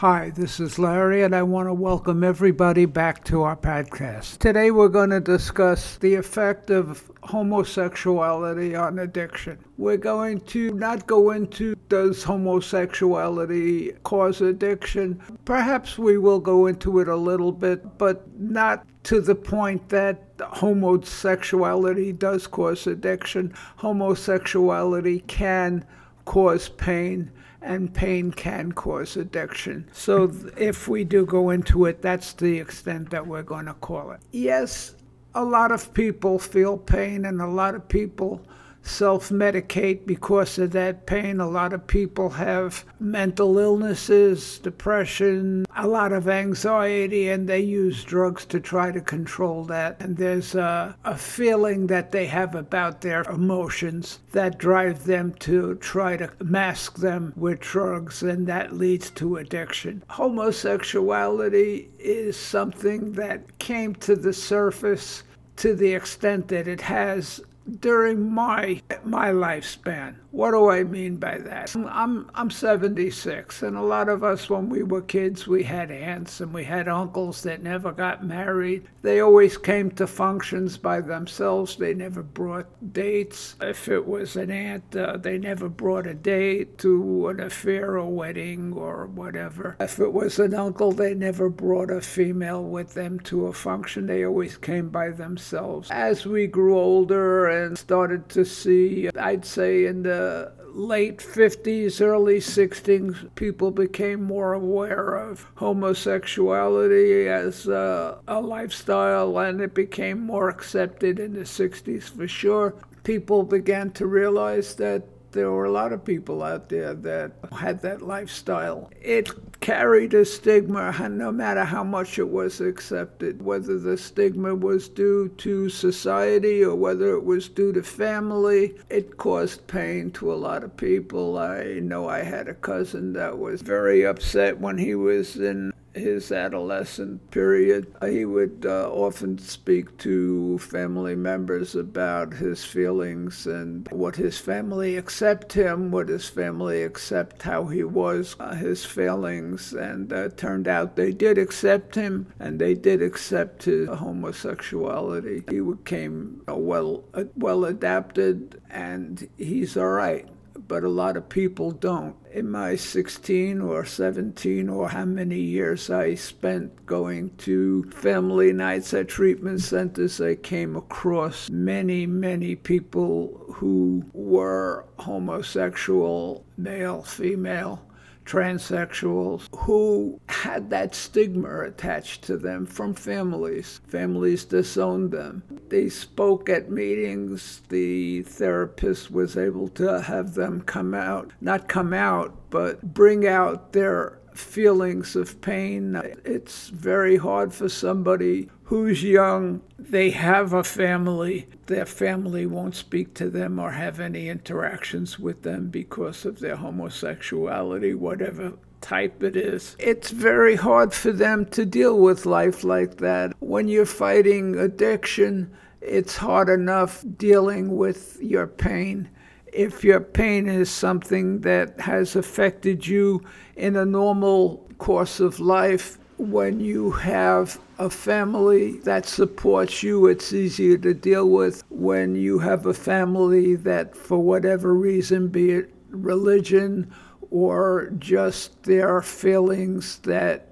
Hi, this is Larry, and I want to welcome everybody back to our podcast. Today, we're going to discuss the effect of homosexuality on addiction. We're going to not go into does homosexuality cause addiction? Perhaps we will go into it a little bit, but not to the point that homosexuality does cause addiction. Homosexuality can cause pain and pain can cause addiction. So if we do go into it, that's the extent that we're going to call it. Yes, a lot of people feel pain, and a lot of people self medicate because of that pain. A lot of people have mental illnesses, depression, a lot of anxiety, and they use drugs to try to control that. And there's a, a feeling that they have about their emotions that drive them to try to mask them with drugs, and that leads to addiction. Homosexuality is something that came to the surface to the extent that it has during my my lifespan. What do I mean by that? I'm I'm 76 and a lot of us when we were kids we had aunts and we had uncles that never got married. They always came to functions by themselves. They never brought dates. If it was an aunt, uh, they never brought a date to an affair or wedding or whatever. If it was an uncle, they never brought a female with them to a function. They always came by themselves. As we grew older and started to see, I'd say in the late 50s, early 60s, people became more aware of homosexuality as a, a lifestyle and it became more accepted in the 60s for sure. People began to realize that there were a lot of people out there that had that lifestyle. It carried a stigma no matter how much it was accepted, whether the stigma was due to society or whether it was due to family. It caused pain to a lot of people. I know I had a cousin that was very upset when he was in his adolescent period, he would uh, often speak to family members about his feelings and what his family accept him, what his family accept how he was, uh, his failings, and uh, turned out they did accept him and they did accept his homosexuality. He became well well adapted and he's all right but a lot of people don't. In my 16 or 17 or how many years I spent going to family nights at treatment centers, I came across many, many people who were homosexual, male, female, transsexuals who had that stigma attached to them from families. Families disowned them. They spoke at meetings. The therapist was able to have them come out, not come out, but bring out their feelings of pain. It's very hard for somebody who's young, they have a family, their family won't speak to them or have any interactions with them because of their homosexuality, whatever type it is. It's very hard for them to deal with life like that. When you're fighting addiction, it's hard enough dealing with your pain if your pain is something that has affected you in a normal course of life, when you have a family that supports you, it's easier to deal with. When you have a family that, for whatever reason, be it religion or just their feelings that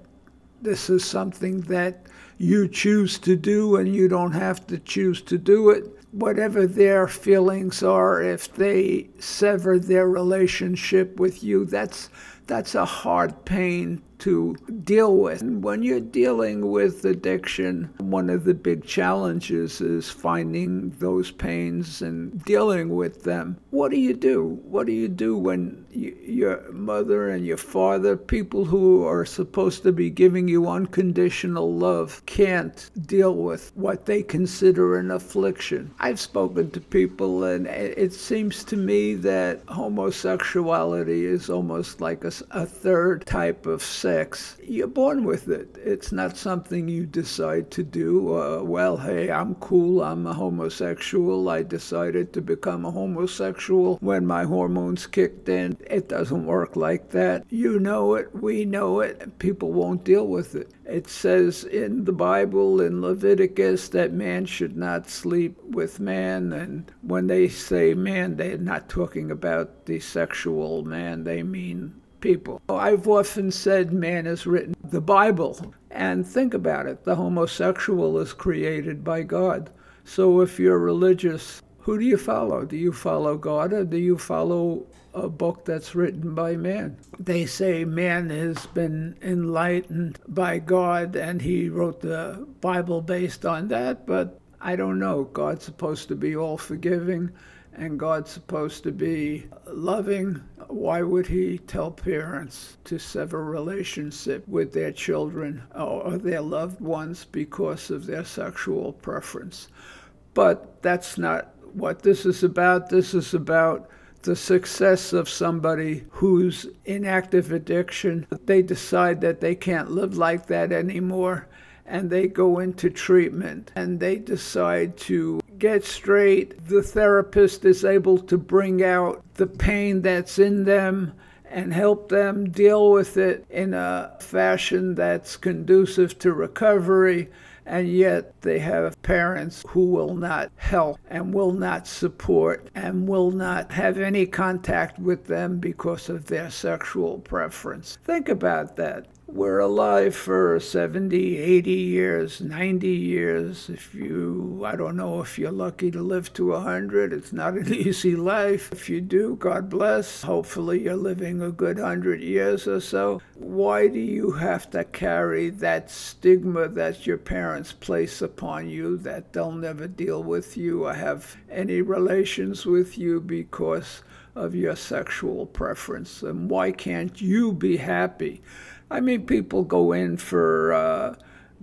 this is something that you choose to do and you don't have to choose to do it, whatever their feelings are, if they sever their relationship with you, that's that's a hard pain to deal with. And when you're dealing with addiction, one of the big challenges is finding those pains and dealing with them. What do you do? What do you do when you, your mother and your father, people who are supposed to be giving you unconditional love, can't deal with what they consider an affliction? I've spoken to people, and it seems to me that homosexuality is almost like a a third type of sex. You're born with it. It's not something you decide to do. Uh, well, hey, I'm cool. I'm a homosexual. I decided to become a homosexual when my hormones kicked in. It doesn't work like that. You know it. We know it. People won't deal with it. It says in the Bible, in Leviticus, that man should not sleep with man. And when they say man, they're not talking about the sexual man, they mean people. I've often said man has written the Bible. And think about it the homosexual is created by God. So if you're religious, who do you follow? Do you follow God or do you follow a book that's written by man. They say man has been enlightened by God and he wrote the Bible based on that, but I don't know. God's supposed to be all forgiving and God's supposed to be loving. Why would he tell parents to sever relationship with their children or their loved ones because of their sexual preference? But that's not what this is about. This is about the success of somebody who's in active addiction. They decide that they can't live like that anymore and they go into treatment and they decide to get straight. The therapist is able to bring out the pain that's in them and help them deal with it in a fashion that's conducive to recovery and yet they have parents who will not help and will not support and will not have any contact with them because of their sexual preference. Think about that we're alive for 70, 80 years, 90 years. If you, I don't know if you're lucky to live to 100, it's not an easy life. If you do, God bless. Hopefully, you're living a good 100 years or so. Why do you have to carry that stigma that your parents place upon you that they'll never deal with you or have any relations with you because of your sexual preference? And why can't you be happy? I mean, people go in for uh,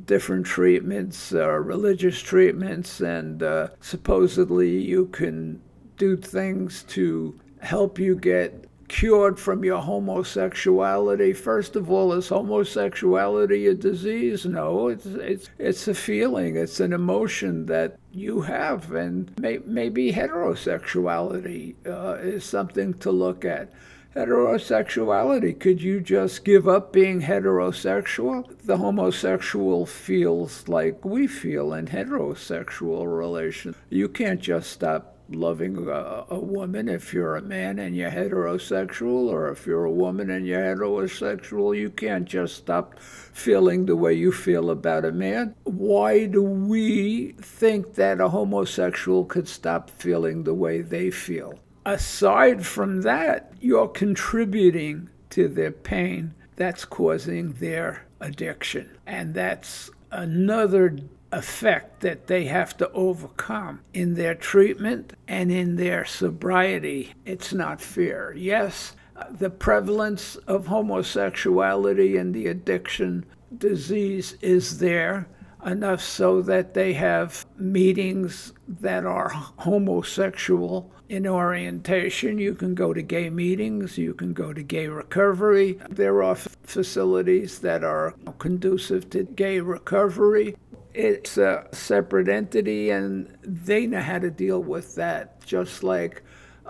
different treatments, uh, religious treatments, and uh, supposedly you can do things to help you get cured from your homosexuality. First of all, is homosexuality a disease? No, it's it's it's a feeling, it's an emotion that you have, and may, maybe heterosexuality uh, is something to look at heterosexuality. Could you just give up being heterosexual? The homosexual feels like we feel in heterosexual relations. You can't just stop loving a, a, woman if you're a man and you're heterosexual, or if you're a woman and you're heterosexual. You can't just stop feeling the way you feel about a man. Why do we think that a homosexual could stop feeling the way they feel? Aside from that, you're contributing to their pain that's causing their addiction. And that's another effect that they have to overcome in their treatment and in their sobriety. It's not fair. Yes, the prevalence of homosexuality and the addiction disease is there enough so that they have meetings that are homosexual in orientation. You can go to gay meetings, you can go to gay recovery. There are facilities that are conducive to gay recovery. It's a separate entity, and they know how to deal with that, just like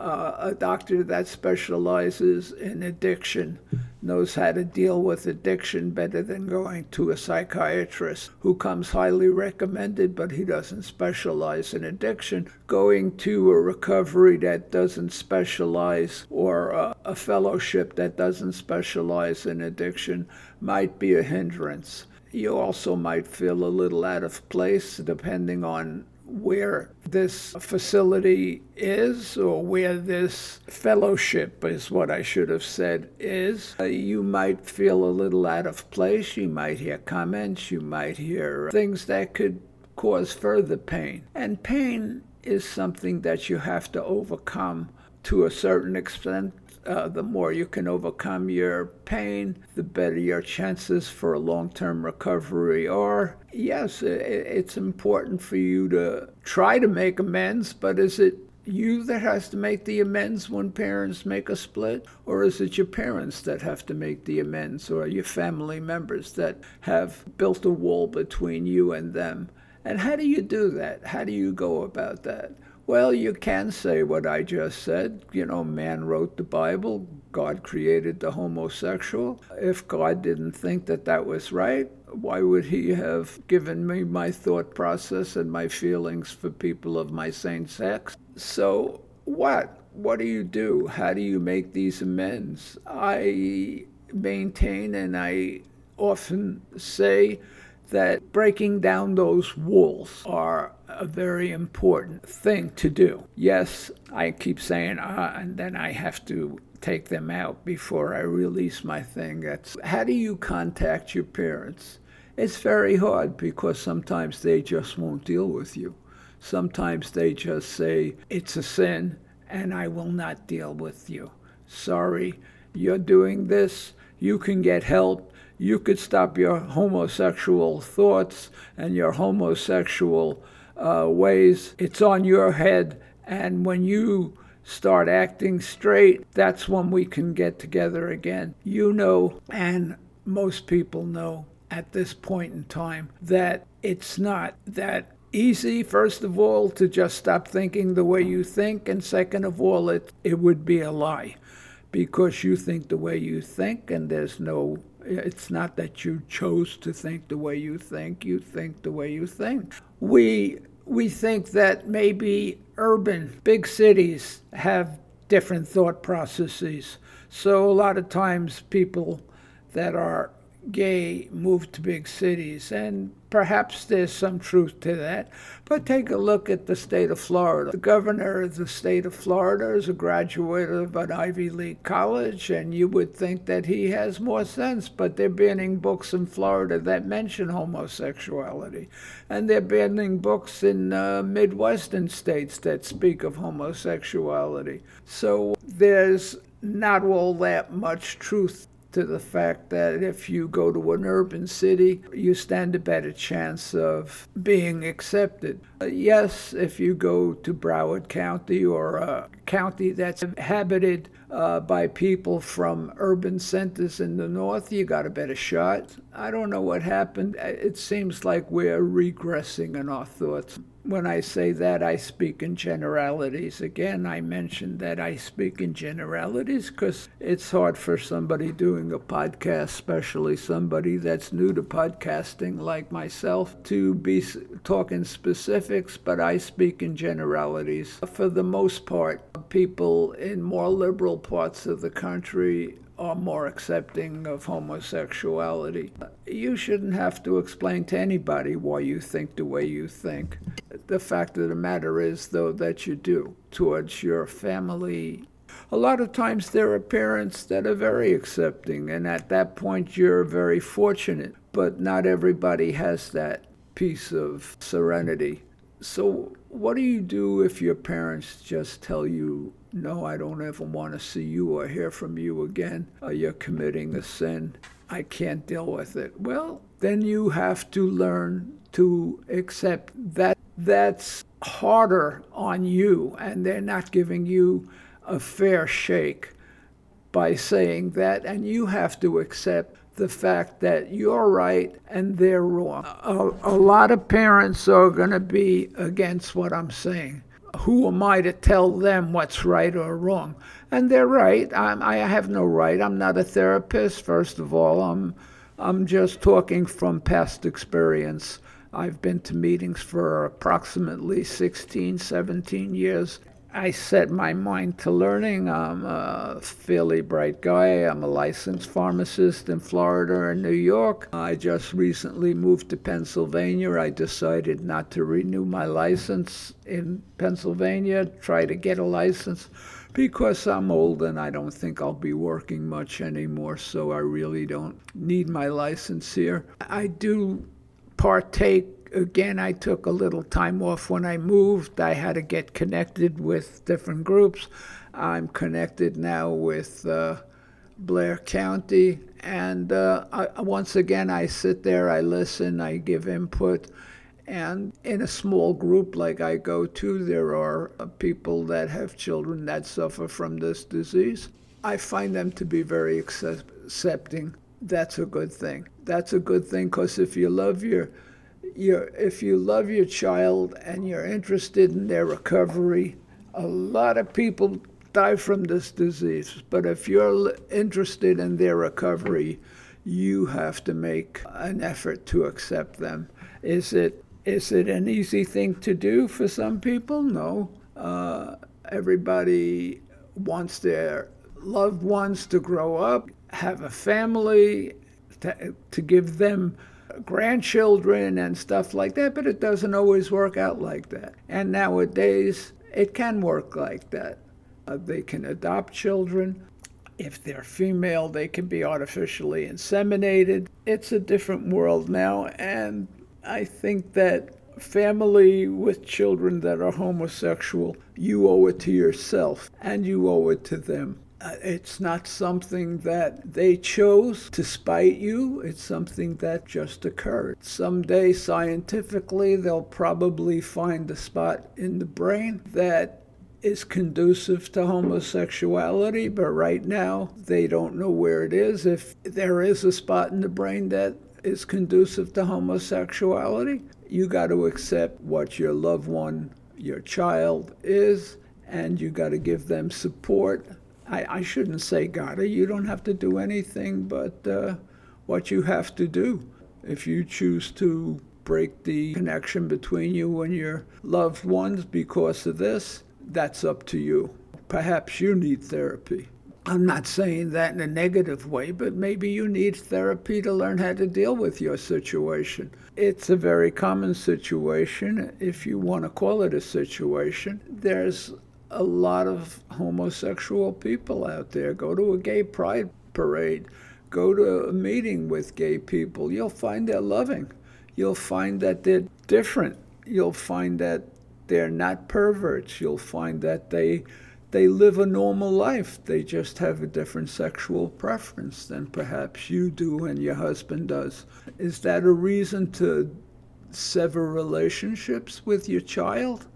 uh, a doctor that specializes in addiction knows how to deal with addiction better than going to a psychiatrist who comes highly recommended, but he doesn't specialize in addiction. Going to a recovery that doesn't specialize or a, a fellowship that doesn't specialize in addiction might be a hindrance. You also might feel a little out of place depending on where this facility is or where this fellowship is what I should have said is, uh, you might feel a little out of place. You might hear comments, you might hear things that could cause further pain. And pain is something that you have to overcome to a certain extent uh, the more you can overcome your pain, the better your chances for a long term recovery are. Yes, it's important for you to try to make amends, but is it you that has to make the amends when parents make a split? Or is it your parents that have to make the amends, or your family members that have built a wall between you and them? And how do you do that? How do you go about that? Well, you can say what I just said. You know, man wrote the Bible, God created the homosexual. If God didn't think that that was right, why would he have given me my thought process and my feelings for people of my same sex? So, what? What do you do? How do you make these amends? I maintain and I often say that breaking down those walls are a very important thing to do. Yes, I keep saying ah, and then I have to take them out before I release my thing. That's how do you contact your parents? It's very hard because sometimes they just won't deal with you. Sometimes they just say it's a sin and I will not deal with you. Sorry, you're doing this. You can get help you could stop your homosexual thoughts and your homosexual uh, ways. It's on your head. And when you start acting straight, that's when we can get together again. You know, and most people know at this point in time, that it's not that easy, first of all, to just stop thinking the way you think, and second of all, it, it would be a lie because you think the way you think, and there's no it's not that you chose to think the way you think, you think the way you think. We we think that maybe urban big cities have different thought processes. So a lot of times people that are gay move to big cities, and perhaps there's some truth to that. But take a look at the state of Florida. The governor of the state of Florida is a graduate of an Ivy League college, and you would think that he has more sense, but they're banning books in Florida that mention homosexuality. And they're banning books in uh, Midwestern states that speak of homosexuality. So there's not all that much truth to the fact that if you go to an urban city, you stand a better chance of being accepted. Uh, yes, if you go to Broward County or a county that's inhabited uh, by people from urban centers in the north, you got a better shot. I don't know what happened. It seems like we're regressing in our thoughts. When I say that, I speak in generalities. Again, I mentioned that I speak in generalities because it's hard for somebody doing a podcast, especially somebody that's new to podcasting like myself, to be talking specifics, but I speak in generalities. For the most part, people in more liberal parts of the country are more accepting of homosexuality. You shouldn't have to explain to anybody why you think the way you think. The fact of the matter is, though, that you do towards your family. A lot of times there are parents that are very accepting, and at that point you're very fortunate, but not everybody has that piece of serenity. So, what do you do if your parents just tell you no, I don't ever want to see you or hear from you again. Uh, you're committing a sin. I can't deal with it. Well, then you have to learn to accept that that's harder on you and they're not giving you a fair shake by saying that. And you have to accept the fact that you're right and they're wrong. A, a lot of parents are going to be against what I'm saying who am I to tell them what's right or wrong? And they're right. I'm, I have no right. I'm not a therapist, first of all. I'm, I'm just talking from past experience. I've been to meetings for approximately 16, 17 years. I set my mind to learning. I'm a fairly bright guy. I'm a licensed pharmacist in Florida and New York. I just recently moved to Pennsylvania. I decided not to renew my license in Pennsylvania, try to get a license because I'm old and I don't think I'll be working much anymore, so I really don't need my license here. I do partake again, I took a little time off when I moved. I had to get connected with different groups. I'm connected now with uh, Blair County. And uh, I, once again, I sit there, I listen, I give input. And in a small group like I go to, there are uh, people that have children that suffer from this disease. I find them to be very accepting. That's a good thing. That's a good thing because if you love your your if you love your child and you're interested in their recovery, a lot of people die from this disease. But if you're interested in their recovery, you have to make an effort to accept them. Is it is it an easy thing to do for some people? No. Uh, everybody wants their loved ones to grow up, have a family, to, to give them grandchildren and stuff like that, but it doesn't always work out like that. And nowadays, it can work like that. Uh, they can adopt children. If they're female, they can be artificially inseminated. It's a different world now, and I think that family with children that are homosexual, you owe it to yourself and you owe it to them. Uh, it's not something that they chose to spite you. It's something that just occurred. Someday, scientifically, they'll probably find a spot in the brain that is conducive to homosexuality, but right now they don't know where it is. If there is a spot in the brain that is conducive to homosexuality, you got to accept what your loved one, your child is, and you got to give them support I, I shouldn't say gotta. You don't have to do anything but uh, what you have to do. If you choose to break the connection between you and your loved ones because of this, that's up to you. Perhaps you need therapy. I'm not saying that in a negative way, but maybe you need therapy to learn how to deal with your situation. It's a very common situation, if you want to call it a situation. There's a lot of homosexual people out there. Go to a gay pride parade, go to a meeting with gay people. You'll find they're loving. You'll find that they're different. You'll find that they're not perverts. You'll find that they they live a normal life. They just have a different sexual preference than perhaps you do and your husband does. Is that a reason to sever relationships with your child?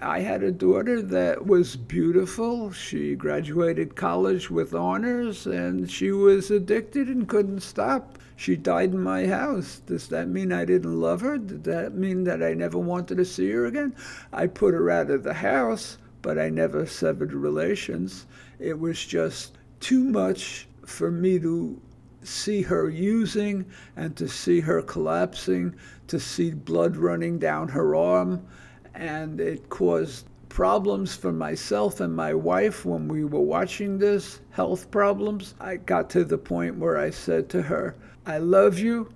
I had a daughter that was beautiful. She graduated college with honors and she was addicted and couldn't stop. She died in my house. Does that mean I didn't love her? Did that mean that I never wanted to see her again? I put her out of the house, but I never severed relations. It was just too much for me to see her using and to see her collapsing, to see blood running down her arm and it caused problems for myself and my wife when we were watching this, health problems. I got to the point where I said to her, I love you.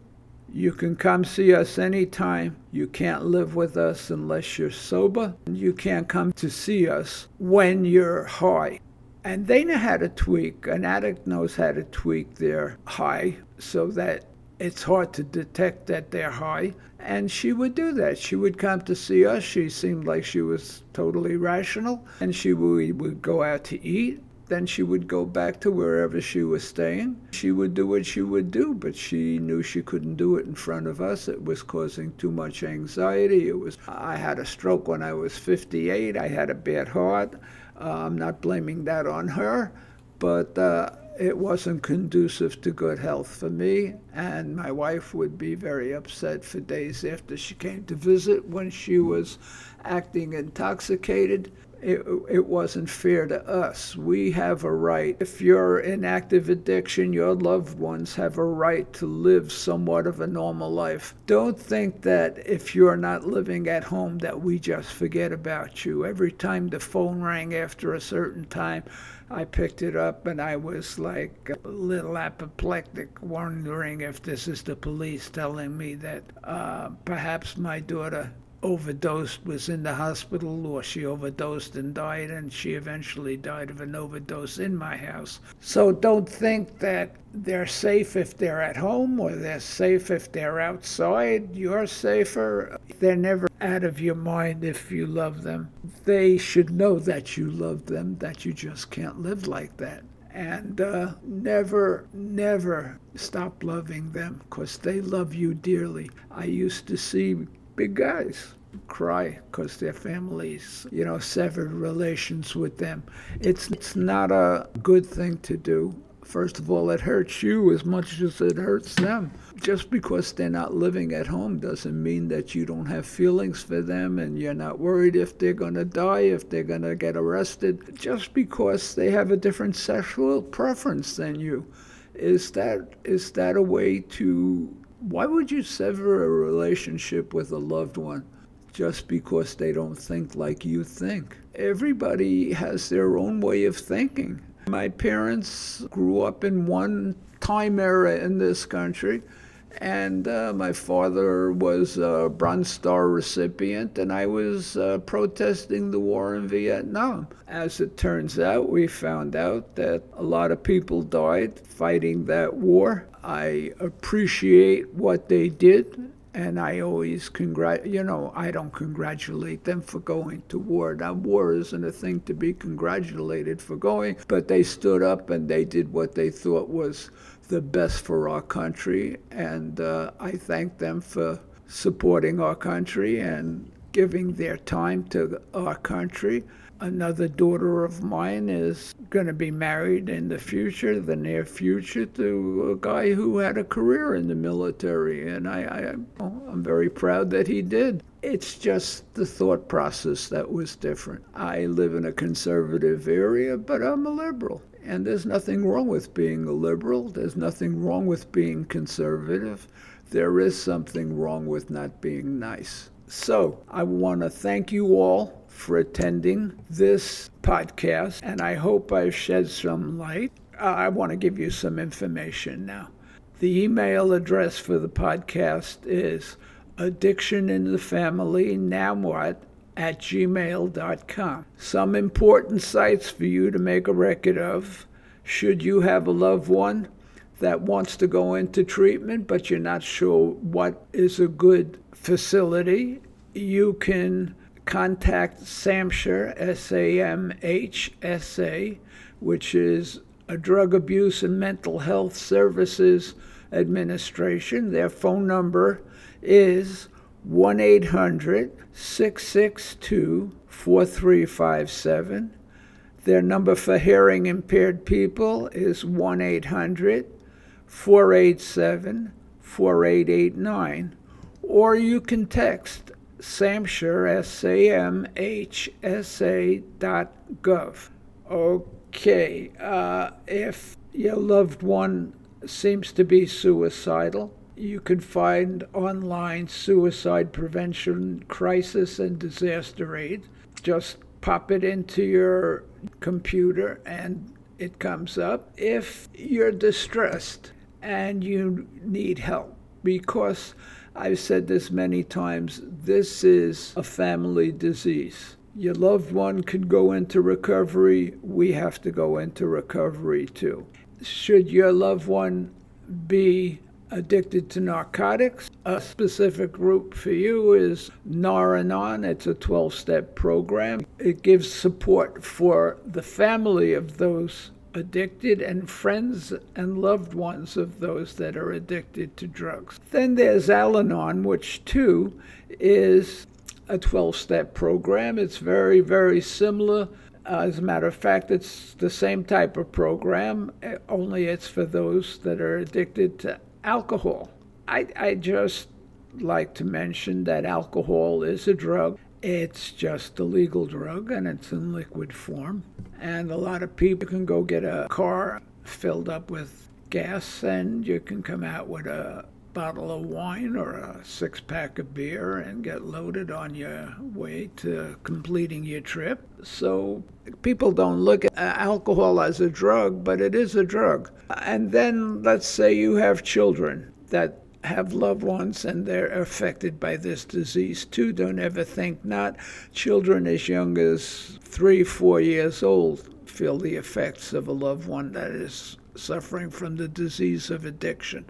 You can come see us anytime. You can't live with us unless you're sober. And you can't come to see us when you're high. And they know how to tweak. An addict knows how to tweak their high so that it's hard to detect that they're high. And she would do that. She would come to see us. She seemed like she was totally rational. And she would, would go out to eat. Then she would go back to wherever she was staying. She would do what she would do, but she knew she couldn't do it in front of us. It was causing too much anxiety. It was. I had a stroke when I was 58. I had a bad heart. Uh, I'm not blaming that on her, but. Uh, it wasn't conducive to good health for me, and my wife would be very upset for days after she came to visit when she was acting intoxicated. It, it wasn't fair to us. We have a right. If you're in active addiction, your loved ones have a right to live somewhat of a normal life. Don't think that if you're not living at home that we just forget about you. Every time the phone rang after a certain time, I picked it up and I was like a little apoplectic, wondering if this is the police telling me that uh, perhaps my daughter overdosed, was in the hospital, or she overdosed and died, and she eventually died of an overdose in my house. So don't think that they're safe if they're at home or they're safe if they're outside. You're safer. They're never out of your mind if you love them. They should know that you love them, that you just can't live like that and uh, never, never stop loving them because they love you dearly. I used to see big guys cry because their families, you know, severed relations with them. It's it's not a good thing to do. First of all, it hurts you as much as it hurts them. Just because they're not living at home doesn't mean that you don't have feelings for them and you're not worried if they're going to die, if they're going to get arrested. Just because they have a different sexual preference than you. Is that is that a way to why would you sever a relationship with a loved one just because they don't think like you think? Everybody has their own way of thinking. My parents grew up in one time era in this country, and uh, my father was a Bronze Star recipient, and I was uh, protesting the war in Vietnam. As it turns out, we found out that a lot of people died fighting that war. I appreciate what they did and I always congrat you know I don't congratulate them for going to war. Now war isn't a thing to be congratulated for going, but they stood up and they did what they thought was the best for our country, and uh, I thank them for supporting our country and giving their time to our country. Another daughter of mine is going to be married in the future, the near future, to a guy who had a career in the military, and I, I, I'm very proud that he did. It's just the thought process that was different. I live in a conservative area, but I'm a liberal. And there's nothing wrong with being a liberal. There's nothing wrong with being conservative. There is something wrong with not being nice. So I want to thank you all for attending this podcast, and I hope I've shed some light. Uh, I want to give you some information now. The email address for the podcast is addiction in the family now what at gmail.com. Some important sites for you to make a record of should you have a loved one that wants to go into treatment but you're not sure what is a good facility. You can contact SAMHSA, S A M H S A, which is a Drug Abuse and Mental Health Services Administration. Their phone number is 1 800 662 4357. Their number for hearing impaired people is 1 800 487 4889. Or you can text SAMHSA, S-A-M-H-S-A dot gov. Okay, uh, if your loved one seems to be suicidal, you can find online suicide prevention crisis and disaster aid. Just pop it into your computer and it comes up. If you're distressed and you need help, because I've said this many times this is a family disease. Your loved one can go into recovery, we have to go into recovery too. Should your loved one be addicted to narcotics, a specific group for you is Nar-Anon. It's a 12 step program. It gives support for the family of those addicted and friends and loved ones of those that are addicted to drugs. Then there's Al Anon, which too is a 12 step program. It's very, very similar. Uh, as a matter of fact, it's the same type of program, eh, only it's for those that are addicted to alcohol. I, I just like to mention that alcohol is a drug. It's just a legal drug and it's in liquid form. And a lot of people can go get a car filled up with gas and you can come out with a bottle of wine or a six pack of beer and get loaded on your way to completing your trip. So people don't look at uh, alcohol as a drug, but it is a drug. And then let's say you have children that have loved ones and they're affected by this disease too. Don't ever think not. Children as young as three, four years old feel the effects of a loved one that is suffering from the disease of addiction.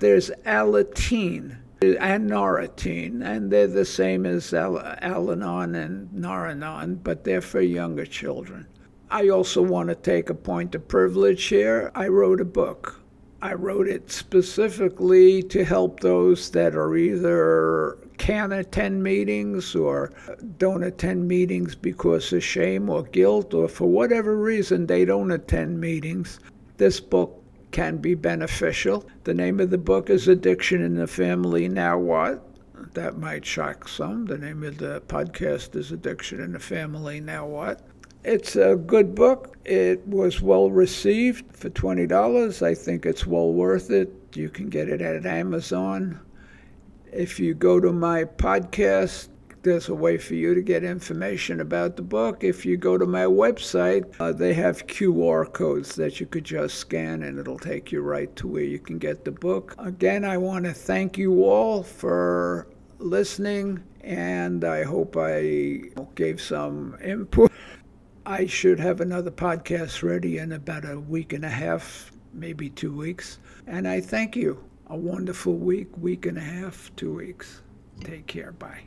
There's Alateen and Narateen, and they're the same as Al- Alanon and Nar-Anon, but they're for younger children. I also want to take a point of privilege here. I wrote a book I wrote it specifically to help those that are either can't attend meetings or don't attend meetings because of shame or guilt or for whatever reason they don't attend meetings, this book can be beneficial. The name of the book is Addiction in the Family Now What? That might shock some. The name of the podcast is Addiction in the Family Now What? It's a good book. It was well received for $20. I think it's well worth it. You can get it at Amazon. If you go to my podcast, there's a way for you to get information about the book. If you go to my website, uh, they have QR codes that you could just scan and it'll take you right to where you can get the book. Again, I want to thank you all for listening and I hope I gave some input. I should have another podcast ready in about a week and a half, maybe two weeks. And I thank you. A wonderful week, week and a half, two weeks. Take care. Bye.